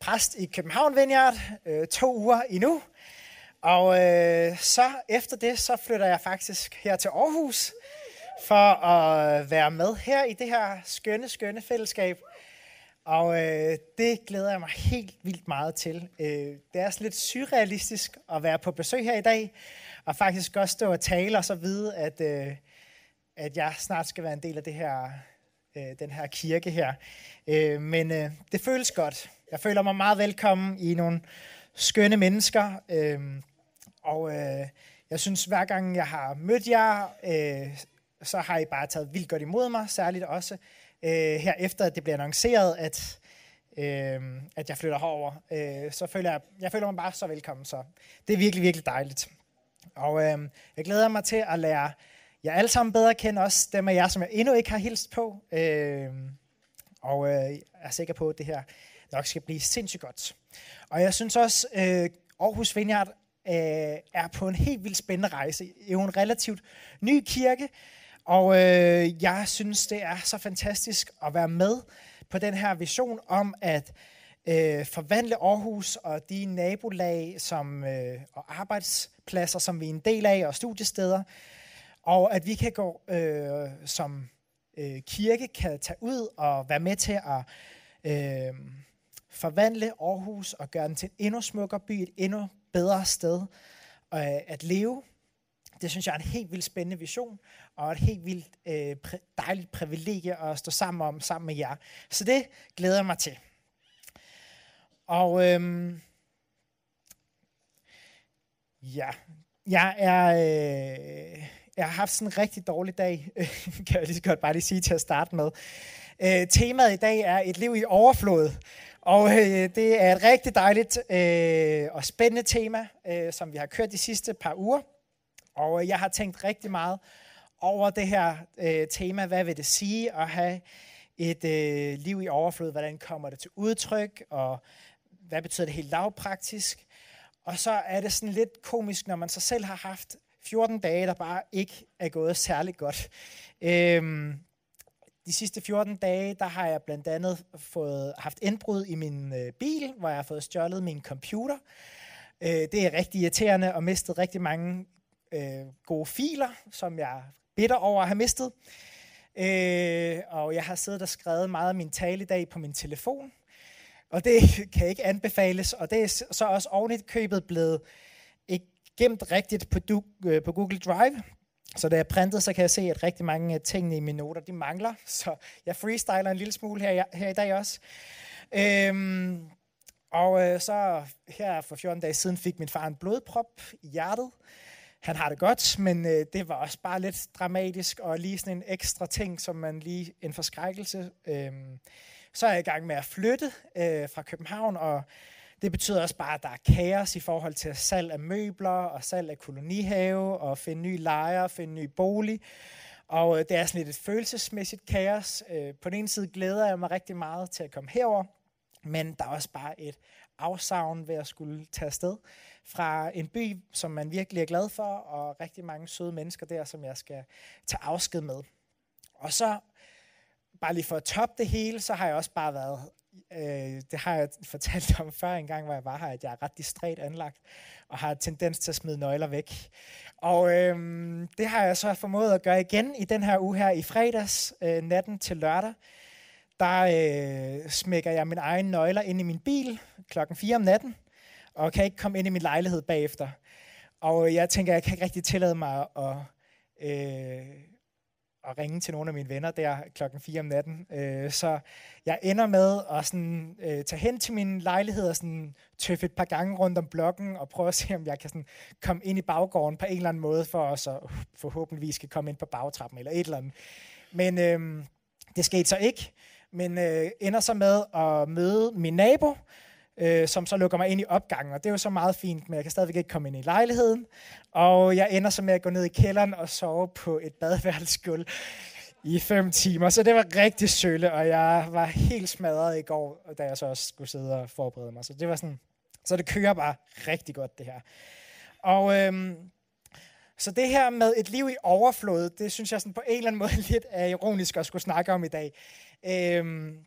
præst i København Vineyard, øh, to uger endnu. Og øh, så efter det, så flytter jeg faktisk her til Aarhus for at være med her i det her skønne, skønne fællesskab. Og øh, det glæder jeg mig helt vildt meget til. Øh, det er også lidt surrealistisk at være på besøg her i dag, og faktisk også stå og tale og så vide, at, øh, at jeg snart skal være en del af det her, øh, den her kirke her. Øh, men øh, det føles godt. Jeg føler mig meget velkommen i nogle skønne mennesker. Øh, og øh, jeg synes, hver gang jeg har mødt jer, øh, så har I bare taget vildt godt imod mig, særligt også øh, her efter, at det blev annonceret, at, øh, at jeg flytter herover. Øh, så føler jeg, jeg føler mig bare så velkommen, så det er virkelig, virkelig dejligt. Og øh, jeg glæder mig til at lære jer alle sammen bedre at kende, også dem af jer, som jeg endnu ikke har hilst på. Øh, og øh, jeg er sikker på, at det her nok skal blive sindssygt godt. Og jeg synes også, øh, Aarhus Vineyard øh, er på en helt vildt spændende rejse. Det er jo en relativt ny kirke, og øh, jeg synes, det er så fantastisk at være med på den her vision om at øh, forvandle Aarhus og de nabolag som, øh, og arbejdspladser, som vi er en del af, og studiesteder, og at vi kan gå øh, som øh, kirke kan tage ud og være med til at øh, forvandle Aarhus og gøre den til en endnu smukkere by, et endnu bedre sted øh, at leve. Det synes jeg er en helt vildt spændende vision, og et helt vildt øh, præ- dejligt privilegie at stå sammen om, sammen med jer. Så det glæder jeg mig til. Og øhm, ja, jeg er... Øh, jeg har haft sådan en rigtig dårlig dag, kan jeg lige så godt bare lige sige til at starte med. Øh, temaet i dag er et liv i overflod. Og øh, det er et rigtig dejligt øh, og spændende tema, øh, som vi har kørt de sidste par uger. Og øh, jeg har tænkt rigtig meget over det her øh, tema. Hvad vil det sige at have et øh, liv i overflod? Hvordan kommer det til udtryk? Og hvad betyder det helt lavpraktisk? Og så er det sådan lidt komisk, når man så selv har haft 14 dage, der bare ikke er gået særlig godt. Øhm, de sidste 14 dage, der har jeg blandt andet fået, haft indbrud i min øh, bil, hvor jeg har fået stjålet min computer. Øh, det er rigtig irriterende og mistet rigtig mange øh, gode filer, som jeg bitter over at have mistet. Øh, og jeg har siddet og skrevet meget af min tale i dag på min telefon. Og det kan ikke anbefales, og det er så også oven købet blevet ikke gemt rigtigt på, du, øh, på Google Drive. Så da jeg printede, så kan jeg se, at rigtig mange af tingene i mine noter, de mangler. Så jeg freestyler en lille smule her, her i dag også. Øhm, og øh, så her for 14 dage siden fik min far en blodprop i hjertet. Han har det godt, men øh, det var også bare lidt dramatisk, og lige sådan en ekstra ting, som man lige en forskrækkelse. Øhm, så er jeg i gang med at flytte øh, fra København, og det betyder også bare, at der er kaos i forhold til salg af møbler og salg af kolonihave og finde nye lejre, finde ny bolig. Og øh, det er sådan lidt et følelsesmæssigt kaos. Øh, på den ene side glæder jeg mig rigtig meget til at komme herover, men der er også bare et afsavn ved at skulle tage afsted fra en by, som man virkelig er glad for, og rigtig mange søde mennesker der, som jeg skal tage afsked med. Og så, bare lige for at toppe det hele, så har jeg også bare været øh, det har jeg fortalt om før en gang, hvor jeg var her, at jeg er ret distræt anlagt, og har tendens til at smide nøgler væk. Og øh, det har jeg så formået at gøre igen i den her uge her i fredags, øh, natten til lørdag. Der øh, smækker jeg min egen nøgler ind i min bil klokken 4 om natten, og kan ikke komme ind i min lejlighed bagefter. Og jeg tænker, jeg kan ikke rigtig tillade mig at... Øh, at ringe til nogle af mine venner der klokken 4 om natten. Øh, så jeg ender med at sådan, øh, tage hen til min lejlighed og sådan, tøffe et par gange rundt om blokken og prøve at se, om jeg kan sådan, komme ind i baggården på en eller anden måde, for så at forhåbentlig skal komme ind på bagtrappen eller et eller andet. Men øh, det skete så ikke, men øh, ender så med at møde min nabo, øh, som så lukker mig ind i opgangen. Og det er jo så meget fint, men jeg kan stadigvæk ikke komme ind i lejligheden. Og jeg ender så med at gå ned i kælderen og sove på et badeværelsesgulv i fem timer. Så det var rigtig sølle, og jeg var helt smadret i går, da jeg så også skulle sidde og forberede mig. Så det var sådan, så det kører bare rigtig godt, det her. Og øhm, så det her med et liv i overflod, det synes jeg sådan på en eller anden måde lidt er ironisk at skulle snakke om i dag. Øhm,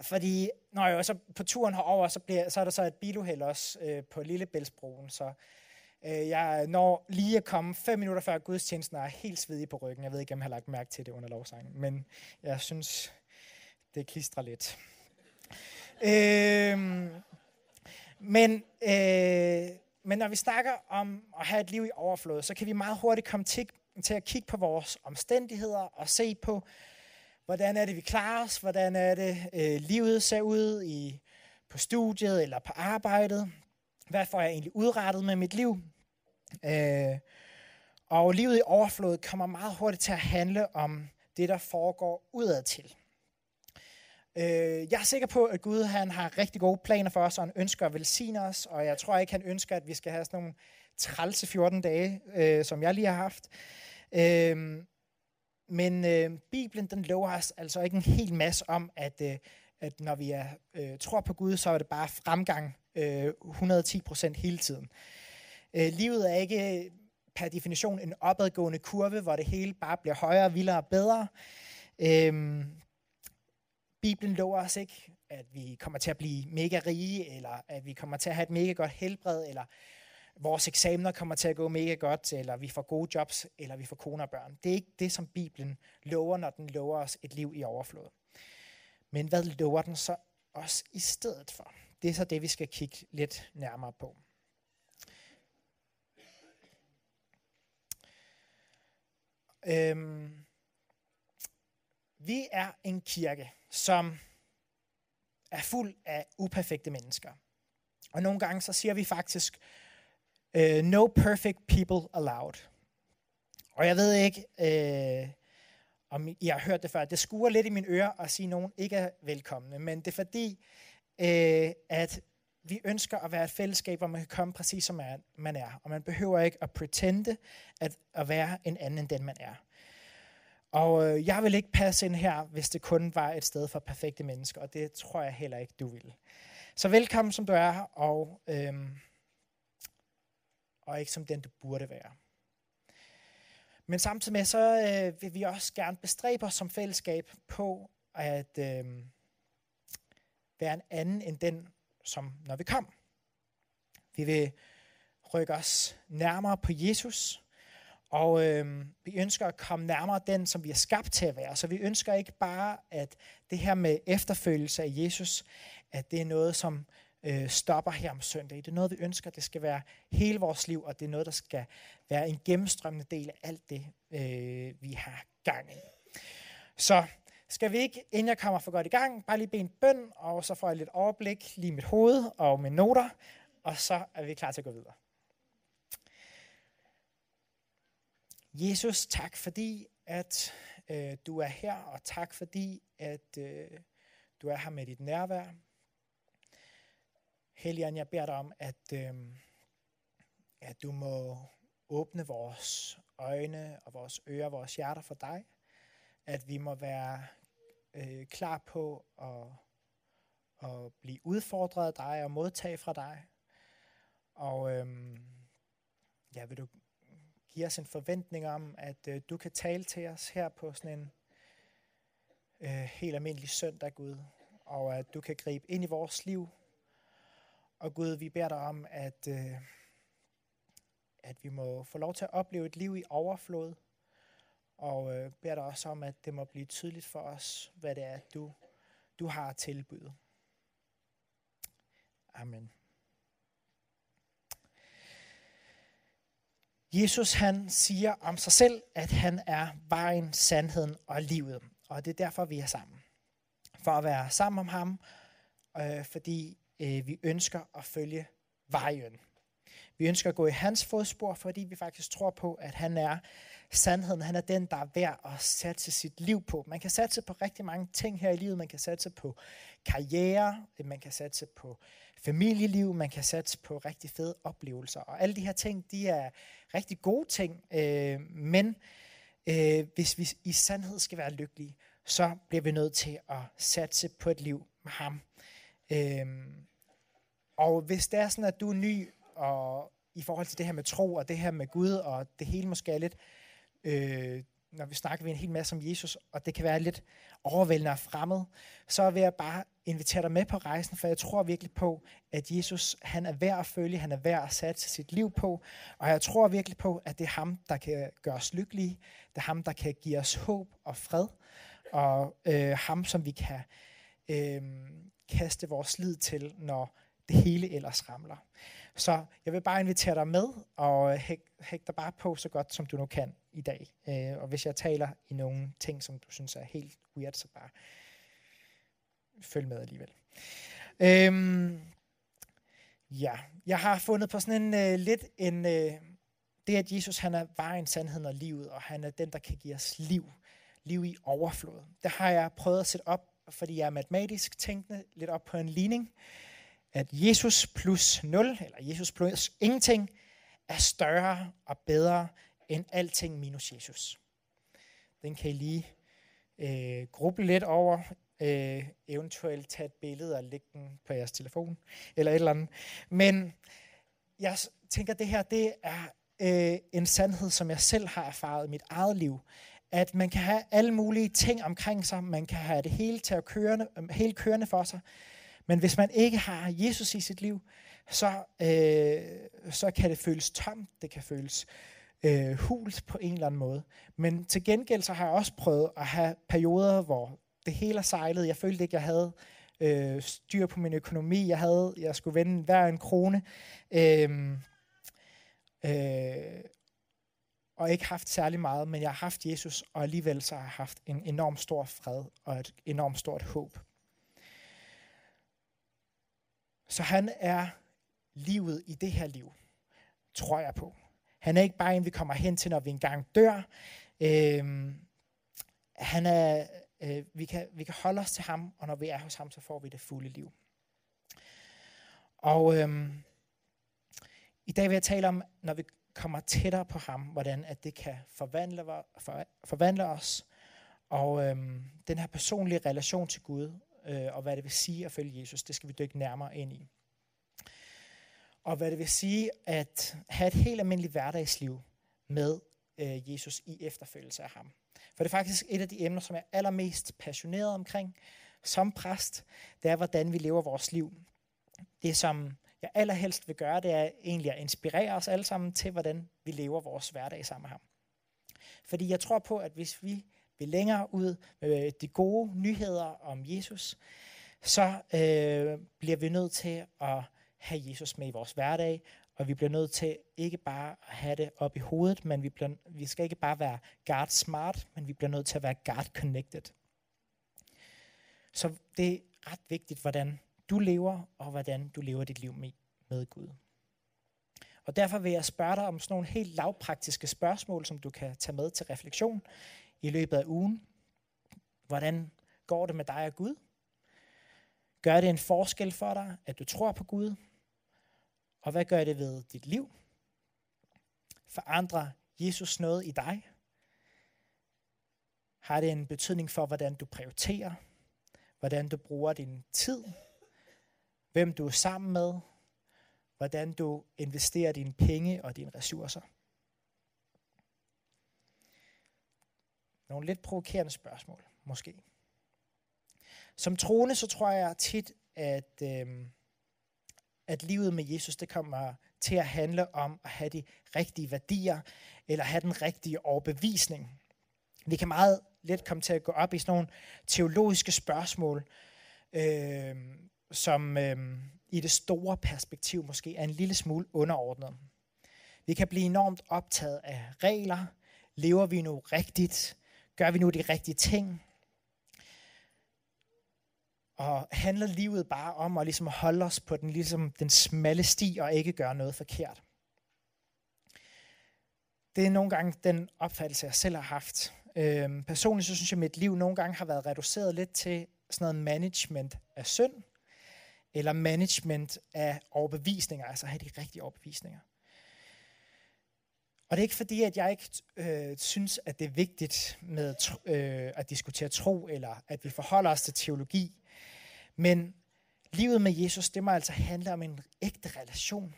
fordi når jeg så på turen herover, så, bliver, så er der så et biluheld også øh, på Lillebæltsbroen, så øh, jeg når lige at komme fem minutter før gudstjenesten, og er helt svedig på ryggen. Jeg ved ikke, om jeg har lagt mærke til det under lovsangen, men jeg synes, det klistrer lidt. Øh, men, øh, men når vi snakker om at have et liv i overflod, så kan vi meget hurtigt komme til, til at kigge på vores omstændigheder og se på, hvordan er det, vi klarer os, hvordan er det, øh, livet ser ud i, på studiet eller på arbejdet, hvad får jeg egentlig udrettet med mit liv. Øh, og livet i overflod kommer meget hurtigt til at handle om det, der foregår udad til. Øh, jeg er sikker på, at Gud han har rigtig gode planer for os, og han ønsker at velsigne os, og jeg tror ikke, han ønsker, at vi skal have sådan nogle trælse 14 dage, øh, som jeg lige har haft. Øh, men øh, Bibelen den lover os altså ikke en hel masse om, at, øh, at når vi er, øh, tror på Gud, så er det bare fremgang øh, 110 procent hele tiden. Øh, livet er ikke øh, per definition en opadgående kurve, hvor det hele bare bliver højere, vildere og bedre. Øh, Bibelen lover os ikke, at vi kommer til at blive mega rige, eller at vi kommer til at have et mega godt helbred, eller vores eksamener kommer til at gå mega godt, eller vi får gode jobs, eller vi får koner og børn. Det er ikke det, som Bibelen lover, når den lover os et liv i overflod. Men hvad lover den så os i stedet for? Det er så det, vi skal kigge lidt nærmere på. Øhm, vi er en kirke, som er fuld af uperfekte mennesker. Og nogle gange så siger vi faktisk, uh, no perfect people allowed. Og jeg ved ikke, uh, om I har hørt det før, det skuer lidt i mine ører at sige, at nogen ikke er velkomne, men det er fordi, uh, at vi ønsker at være et fællesskab, hvor man kan komme præcis som man er, og man behøver ikke at pretende at, at være en anden end den, man er. Og øh, jeg vil ikke passe ind her, hvis det kun var et sted for perfekte mennesker, og det tror jeg heller ikke, du vil. Så velkommen som du er, og, øhm, og ikke som den, du burde være. Men samtidig med, så øh, vil vi også gerne bestræbe os som fællesskab på at øh, være en anden end den, som når vi kom. Vi vil rykke os nærmere på Jesus, og øh, vi ønsker at komme nærmere den, som vi er skabt til at være. Så vi ønsker ikke bare, at det her med efterfølgelse af Jesus, at det er noget, som øh, stopper her om søndag. Det er noget, vi ønsker, det skal være hele vores liv, og det er noget, der skal være en gennemstrømmende del af alt det, øh, vi har gang i. Så skal vi ikke, inden jeg kommer for godt i gang, bare lige bede en bøn, og så får jeg lidt overblik lige i mit hoved og med noter, og så er vi klar til at gå videre. Jesus, tak fordi, at øh, du er her, og tak fordi, at øh, du er her med dit nærvær. Helligånd, jeg beder dig om, at, øh, at du må åbne vores øjne og vores ører, vores hjerter for dig. At vi må være øh, klar på at, at blive udfordret af dig og modtage fra dig. Og øh, ja, vil du give os en forventning om, at øh, du kan tale til os her på sådan en øh, helt almindelig søndag, Gud, og at du kan gribe ind i vores liv. Og Gud, vi beder dig om, at, øh, at vi må få lov til at opleve et liv i overflod, og øh, beder dig også om, at det må blive tydeligt for os, hvad det er, du, du har at tilbyde. Amen. Jesus han siger om sig selv, at han er vejen, sandheden og livet. Og det er derfor, vi er sammen. For at være sammen om ham, øh, fordi øh, vi ønsker at følge vejen. Vi ønsker at gå i hans fodspor, fordi vi faktisk tror på, at han er sandheden. Han er den, der er værd at satse sit liv på. Man kan satse på rigtig mange ting her i livet. Man kan satse på karriere, man kan satse på familieliv, man kan satse på rigtig fede oplevelser. Og alle de her ting, de er rigtig gode ting, øh, men øh, hvis vi i sandhed skal være lykkelige, så bliver vi nødt til at satse på et liv med ham. Øh, og hvis det er sådan, at du er ny og i forhold til det her med tro og det her med Gud, og det hele måske er lidt øh, når vi snakker vi en hel masse om Jesus, og det kan være lidt overvældende og fremmed, så vil jeg bare invitere dig med på rejsen, for jeg tror virkelig på, at Jesus han er værd at følge, han er værd at satse sit liv på, og jeg tror virkelig på, at det er ham, der kan gøre os lykkelige, det er ham, der kan give os håb og fred, og øh, ham, som vi kan øh, kaste vores lid til, når det hele ellers ramler. Så jeg vil bare invitere dig med, og øh, hæk, hæk dig bare på så godt, som du nu kan i dag. Øh, og hvis jeg taler i nogle ting, som du synes er helt weird, så bare følg med alligevel. Øhm, ja, jeg har fundet på sådan en øh, lidt en... Øh, det, at Jesus han er vejen, sandheden og livet, og han er den, der kan give os liv. Liv i overflod. Det har jeg prøvet at sætte op, fordi jeg er matematisk tænkende, lidt op på en ligning at Jesus plus 0, eller Jesus plus ingenting, er større og bedre end alting minus Jesus. Den kan I lige øh, gruble lidt over, øh, eventuelt tage et billede og lægge den på jeres telefon, eller et eller andet. Men jeg tænker, at det her det er øh, en sandhed, som jeg selv har erfaret i mit eget liv, at man kan have alle mulige ting omkring sig, man kan have det hele til at kørende, helt kørende for sig, men hvis man ikke har Jesus i sit liv, så, øh, så kan det føles tomt, det kan føles øh, hult på en eller anden måde. Men til gengæld så har jeg også prøvet at have perioder, hvor det hele er sejlet. Jeg følte ikke, jeg havde øh, styr på min økonomi. Jeg havde, jeg skulle vende hver en krone. Øhm, øh, øh, og ikke haft særlig meget, men jeg har haft Jesus, og alligevel så har jeg haft en enorm stor fred og et enormt stort håb. Så han er livet i det her liv, tror jeg på. Han er ikke bare en, vi kommer hen til, når vi engang dør. Øhm, han er, øh, vi, kan, vi kan holde os til ham, og når vi er hos ham, så får vi det fulde liv. Og øhm, i dag vil jeg tale om, når vi kommer tættere på ham, hvordan at det kan forvandle, for, forvandle os, og øhm, den her personlige relation til Gud, øh, og hvad det vil sige at følge Jesus, det skal vi dykke nærmere ind i. Og hvad det vil sige at have et helt almindeligt hverdagsliv med øh, Jesus i efterfølgelse af ham. For det er faktisk et af de emner, som jeg er allermest passioneret omkring som præst, det er, hvordan vi lever vores liv. Det, som jeg allerhelst vil gøre, det er egentlig at inspirere os alle sammen til, hvordan vi lever vores hverdag sammen med ham. Fordi jeg tror på, at hvis vi vil længere ud med øh, de gode nyheder om Jesus, så øh, bliver vi nødt til at have Jesus med i vores hverdag, og vi bliver nødt til ikke bare at have det op i hovedet, men vi, bliver, vi skal ikke bare være God smart, men vi bliver nødt til at være God connected. Så det er ret vigtigt, hvordan du lever, og hvordan du lever dit liv med, med Gud. Og derfor vil jeg spørge dig om sådan nogle helt lavpraktiske spørgsmål, som du kan tage med til refleksion i løbet af ugen. Hvordan går det med dig og Gud? Gør det en forskel for dig, at du tror på Gud? Og hvad gør det ved dit liv? Forandrer Jesus noget i dig? Har det en betydning for, hvordan du prioriterer? Hvordan du bruger din tid? Hvem du er sammen med? Hvordan du investerer dine penge og dine ressourcer? Nogle lidt provokerende spørgsmål, måske. Som troende, så tror jeg tit, at, øh, at livet med Jesus, det kommer til at handle om at have de rigtige værdier, eller have den rigtige overbevisning. Vi kan meget let komme til at gå op i sådan nogle teologiske spørgsmål, øh, som øh, i det store perspektiv måske er en lille smule underordnet. Vi kan blive enormt optaget af regler. Lever vi nu rigtigt? Gør vi nu de rigtige ting? Og handler livet bare om at ligesom holde os på den, ligesom den smalle sti og ikke gøre noget forkert? Det er nogle gange den opfattelse, jeg selv har haft. Øhm, personligt så synes jeg, at mit liv nogle gange har været reduceret lidt til sådan noget management af synd, eller management af overbevisninger, altså have de rigtige overbevisninger. Og det er ikke fordi, at jeg ikke øh, synes, at det er vigtigt med øh, at diskutere tro, eller at vi forholder os til teologi. Men livet med Jesus, det må altså handle om en ægte relation.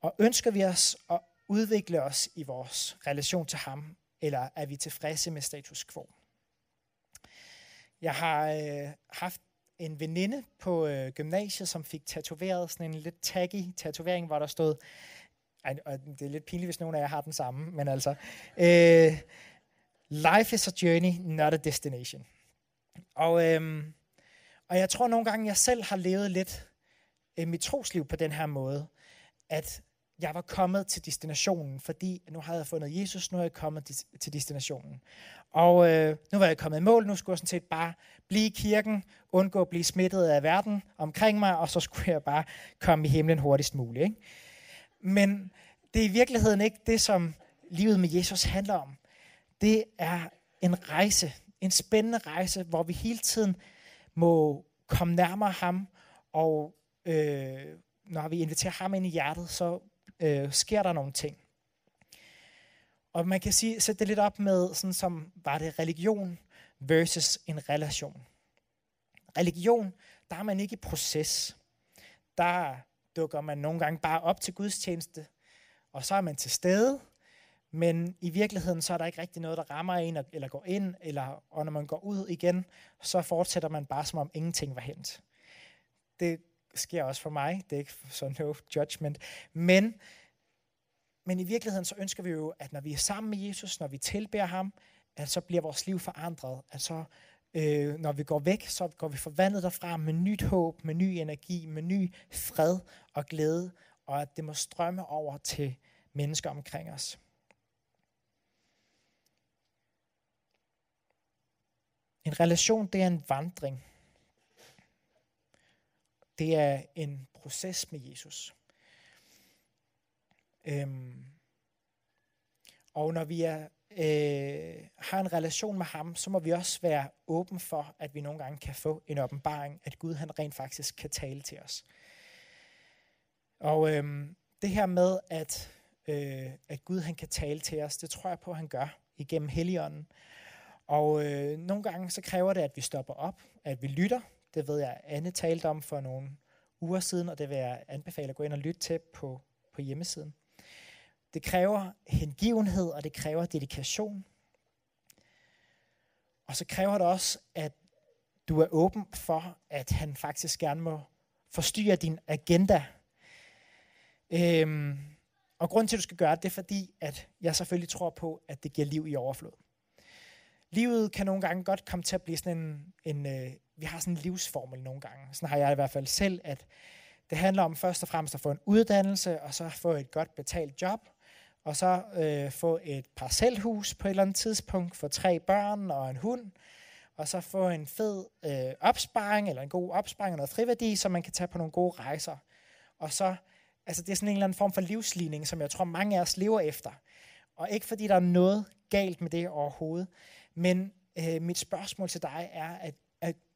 Og ønsker vi os at udvikle os i vores relation til ham, eller er vi tilfredse med status quo? Jeg har øh, haft en veninde på øh, gymnasiet, som fik tatoveret sådan en lidt taggy tatovering, hvor der stod, ej, og det er lidt pinligt, hvis nogen af jer har den samme, men altså, øh, life is a journey, not a destination. Og, øh, og jeg tror nogle gange, jeg selv har levet lidt øh, mit trosliv på den her måde, at jeg var kommet til destinationen, fordi nu havde jeg fundet Jesus, nu er jeg kommet til destinationen. Og øh, nu var jeg kommet i mål, nu skulle jeg sådan set bare blive i kirken, undgå at blive smittet af verden omkring mig, og så skulle jeg bare komme i himlen hurtigst muligt. Ikke? Men det er i virkeligheden ikke det, som livet med Jesus handler om. Det er en rejse, en spændende rejse, hvor vi hele tiden må komme nærmere ham, og øh, når vi inviterer ham ind i hjertet, så øh, sker der nogle ting. Og man kan sige, sætte det lidt op med, sådan som var det religion versus en relation. Religion, der er man ikke i proces. Der dukker man nogle gange bare op til gudstjeneste, og så er man til stede, men i virkeligheden så er der ikke rigtig noget, der rammer en, eller går ind, eller, og når man går ud igen, så fortsætter man bare, som om ingenting var hent. Det sker også for mig, det er ikke så no judgment, men, men i virkeligheden så ønsker vi jo, at når vi er sammen med Jesus, når vi tilbærer ham, at så bliver vores liv forandret, at så øh, når vi går væk, så går vi forvandlet derfra med nyt håb, med ny energi, med ny fred og glæde, og at det må strømme over til mennesker omkring os. En relation, det er en vandring. Det er en proces med Jesus. Øhm, og når vi er, øh, har en relation med ham, så må vi også være åben for, at vi nogle gange kan få en åbenbaring, at Gud han rent faktisk kan tale til os. Og øhm, det her med, at, øh, at Gud han kan tale til os, det tror jeg på, at han gør igennem Helligånden. Og øh, nogle gange så kræver det, at vi stopper op, at vi lytter. Det ved jeg, Anne talte om for nogle uger siden, og det vil jeg anbefale at gå ind og lytte til på, på hjemmesiden. Det kræver hengivenhed, og det kræver dedikation. Og så kræver det også, at du er åben for, at han faktisk gerne må forstyrre din agenda. Øhm, og grunden til, at du skal gøre det, det er fordi, at jeg selvfølgelig tror på, at det giver liv i overflod livet kan nogle gange godt komme til at blive sådan en, en øh, vi har sådan en livsformel nogle gange. Sådan har jeg i hvert fald selv, at det handler om først og fremmest at få en uddannelse, og så få et godt betalt job, og så øh, få et parcelhus på et eller andet tidspunkt, få tre børn og en hund, og så få en fed øh, opsparing, eller en god opsparing og noget friværdi, så man kan tage på nogle gode rejser. Og så, altså det er sådan en eller anden form for livsligning, som jeg tror mange af os lever efter. Og ikke fordi der er noget galt med det overhovedet, men øh, mit spørgsmål til dig er, at, at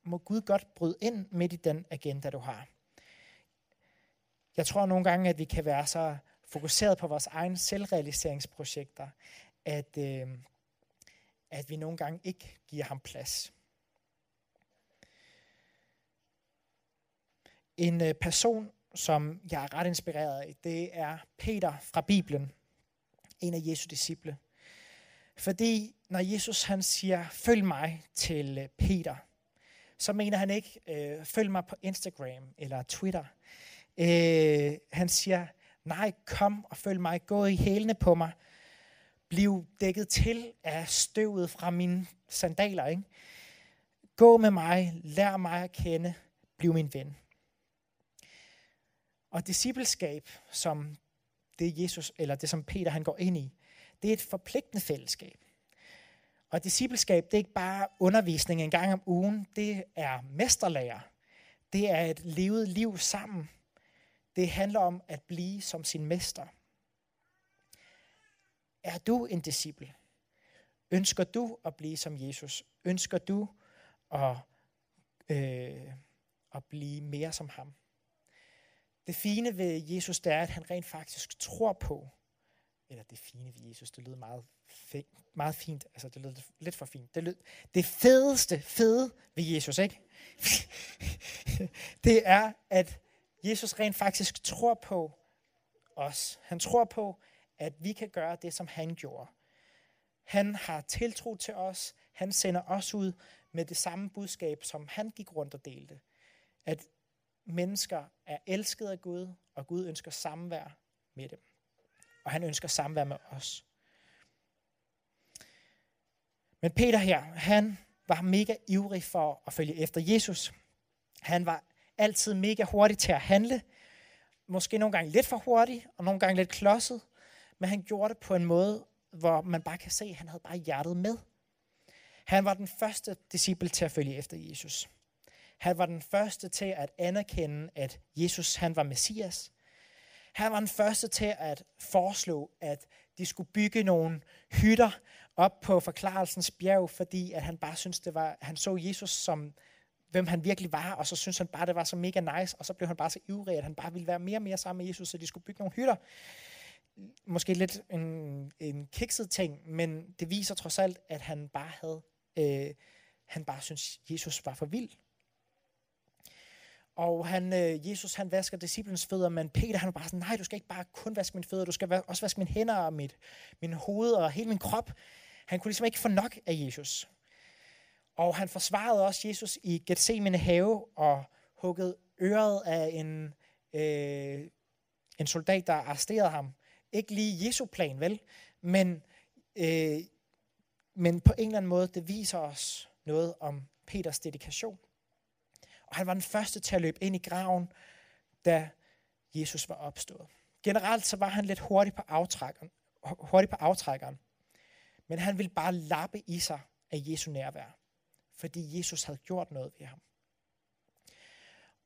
må Gud godt bryde ind midt i den agenda, du har. Jeg tror nogle gange, at vi kan være så fokuseret på vores egne selvrealiseringsprojekter, at, øh, at vi nogle gange ikke giver ham plads. En øh, person, som jeg er ret inspireret af, det er Peter fra Bibelen, en af Jesu disciple. Fordi når Jesus han siger, følg mig til øh, Peter, så mener han ikke, øh, følg mig på Instagram eller Twitter. Øh, han siger, nej, kom og følg mig, gå i hælene på mig. Bliv dækket til af støvet fra mine sandaler. Ikke? Gå med mig, lær mig at kende, bliv min ven. Og discipleskab, som det Jesus, eller det som Peter han går ind i, det er et forpligtende fællesskab. Og discipleskab, det er ikke bare undervisning en gang om ugen, det er mesterlærer. Det er et levet liv sammen. Det handler om at blive som sin mester. Er du en disciple? Ønsker du at blive som Jesus? Ønsker du at, øh, at blive mere som ham? Det fine ved Jesus, det er, at han rent faktisk tror på, eller det fine ved Jesus, det lød meget, fint, meget fint, altså det lød lidt for fint. Det, lød, det fedeste fede ved Jesus, ikke? det er, at Jesus rent faktisk tror på os. Han tror på, at vi kan gøre det, som han gjorde. Han har tiltro til os. Han sender os ud med det samme budskab, som han gik rundt og delte. At mennesker er elsket af Gud, og Gud ønsker samvær med dem. Og han ønsker samvær med os. Men Peter her, han var mega ivrig for at følge efter Jesus. Han var altid mega hurtig til at handle. Måske nogle gange lidt for hurtig, og nogle gange lidt klodset. Men han gjorde det på en måde, hvor man bare kan se, at han havde bare hjertet med. Han var den første disciple til at følge efter Jesus. Han var den første til at anerkende, at Jesus han var Messias. Han var den første til at foreslå, at de skulle bygge nogle hytter op på forklarelsens bjerg, fordi at han bare synes det var, han så Jesus som, hvem han virkelig var, og så synes han bare, det var så mega nice, og så blev han bare så ivrig, at han bare ville være mere og mere sammen med Jesus, så de skulle bygge nogle hytter. Måske lidt en, en kikset ting, men det viser trods alt, at han bare havde, øh, han bare synes Jesus var for vild. Og han, øh, Jesus han vasker disciplens fødder, men Peter han var bare sådan, nej, du skal ikke bare kun vaske mine fødder, du skal også vaske mine hænder og mit, min hoved og hele min krop. Han kunne ligesom ikke få nok af Jesus. Og han forsvarede også Jesus i Gethsemane have og huggede øret af en, øh, en soldat, der arresterede ham. Ikke lige Jesu plan, vel? Men, øh, men på en eller anden måde, det viser os noget om Peters dedikation. Og han var den første til at løbe ind i graven, da Jesus var opstået. Generelt så var han lidt hurtig på aftrækkeren, hurtig på aftrækkeren. Men han ville bare lappe i sig af Jesu nærvær, fordi Jesus havde gjort noget ved ham.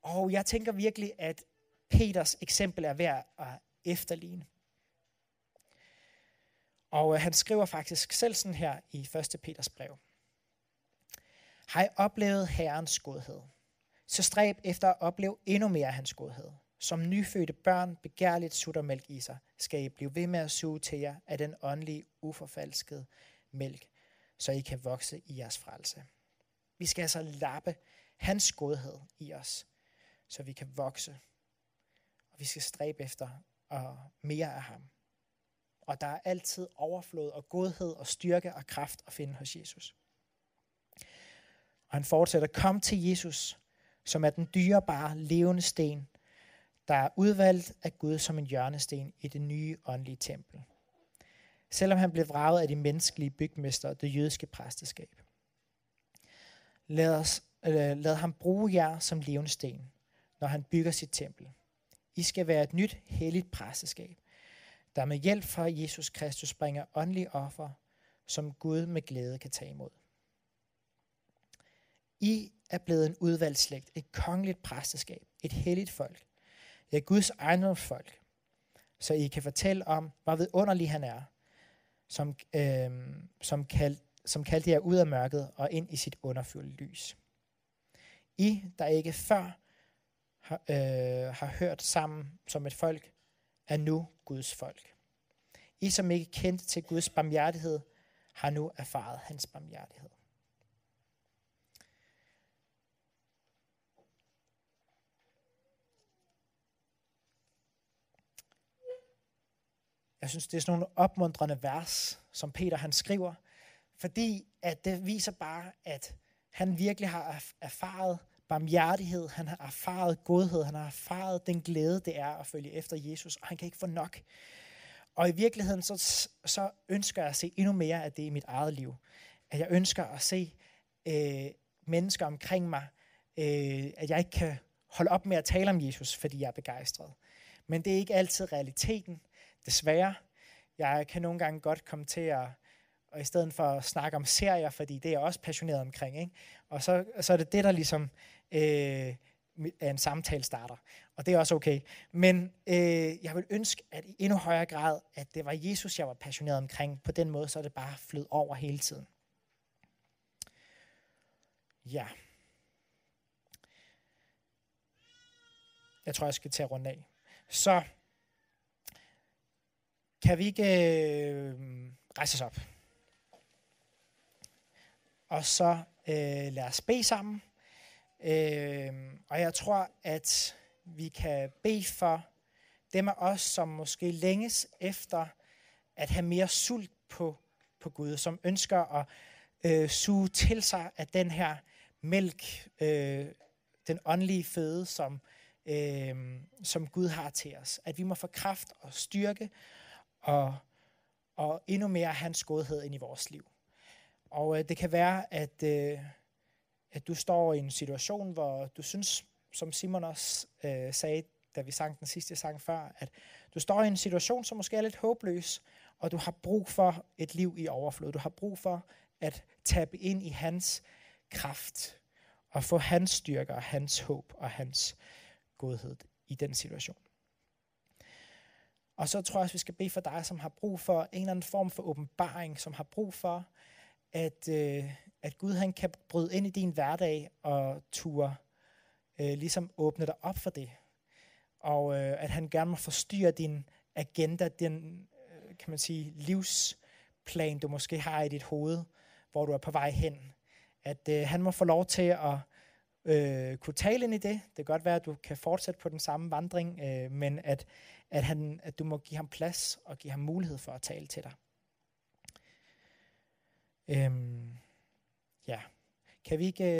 Og jeg tænker virkelig, at Peters eksempel er værd at efterligne. Og øh, han skriver faktisk selv sådan her i 1. Peters brev. Har I oplevet Herrens godhed? Så stræb efter at opleve endnu mere af hans godhed. Som nyfødte børn begærligt sutter mælk i sig, skal I blive ved med at suge til jer af den åndelige, uforfalskede mælk, så I kan vokse i jeres frelse. Vi skal altså lappe hans godhed i os, så vi kan vokse. Og vi skal stræbe efter og mere af ham. Og der er altid overflod og godhed og styrke og kraft at finde hos Jesus. Og han fortsætter, kom til Jesus, som er den dyrebare levende sten, der er udvalgt af Gud som en hjørnesten i det nye åndelige tempel. Selvom han blev vraget af de menneskelige bygmester og det jødiske præsteskab. Lad, os, øh, lad ham bruge jer som levende sten, når han bygger sit tempel. I skal være et nyt, helligt præsteskab, der med hjælp fra Jesus Kristus bringer åndelige offer, som Gud med glæde kan tage imod. I er blevet en udvalgt slægt, et kongeligt præsteskab, et helligt folk. Ja, Guds ejendomsfolk, så I kan fortælle om, hvor vidunderlig han er, som, øh, som, kald, som kaldte jer ud af mørket og ind i sit underfulde lys. I, der ikke før har, øh, har hørt sammen som et folk, er nu Guds folk. I, som ikke kendte til Guds barmhjertighed, har nu erfaret hans barmhjertighed. Jeg synes, det er sådan nogle opmuntrende vers, som Peter han skriver, fordi at det viser bare, at han virkelig har erfaret barmhjertighed, han har erfaret godhed, han har erfaret den glæde, det er at følge efter Jesus, og han kan ikke få nok. Og i virkeligheden, så, så ønsker jeg at se endnu mere af det i mit eget liv. At jeg ønsker at se øh, mennesker omkring mig, øh, at jeg ikke kan holde op med at tale om Jesus, fordi jeg er begejstret. Men det er ikke altid realiteten. Desværre. Jeg kan nogle gange godt komme til at, og i stedet for at snakke om serier, fordi det er jeg også passioneret omkring, ikke? og så, så er det det, der ligesom øh, er en samtale starter. Og det er også okay. Men øh, jeg vil ønske, at i endnu højere grad, at det var Jesus, jeg var passioneret omkring. På den måde, så er det bare flød over hele tiden. Ja. Jeg tror, jeg skal tage rundt af. Så kan vi ikke øh, rejse os op? Og så øh, lad os bede sammen. Øh, og jeg tror, at vi kan bede for dem af os, som måske længes efter at have mere sult på, på Gud, som ønsker at øh, suge til sig af den her mælk, øh, den åndelige føde, som, øh, som Gud har til os. At vi må få kraft og styrke og, og endnu mere hans godhed ind i vores liv. Og øh, det kan være, at, øh, at du står i en situation, hvor du synes, som Simon også øh, sagde, da vi sang den sidste sang før, at du står i en situation, som måske er lidt håbløs, og du har brug for et liv i overflod. Du har brug for at tabe ind i hans kraft og få hans styrke hans håb og hans godhed i den situation. Og så tror jeg også, vi skal bede for dig, som har brug for en eller anden form for åbenbaring, som har brug for, at, øh, at Gud han kan bryde ind i din hverdag og ture øh, ligesom åbne dig op for det. Og øh, at han gerne må forstyrre din agenda, den øh, kan man sige, livsplan, du måske har i dit hoved, hvor du er på vej hen. At øh, han må få lov til at øh, kunne tale ind i det. Det kan godt være, at du kan fortsætte på den samme vandring, øh, men at, at, han, at du må give ham plads og give ham mulighed for at tale til dig. Øhm, ja. Kan vi ikke øh,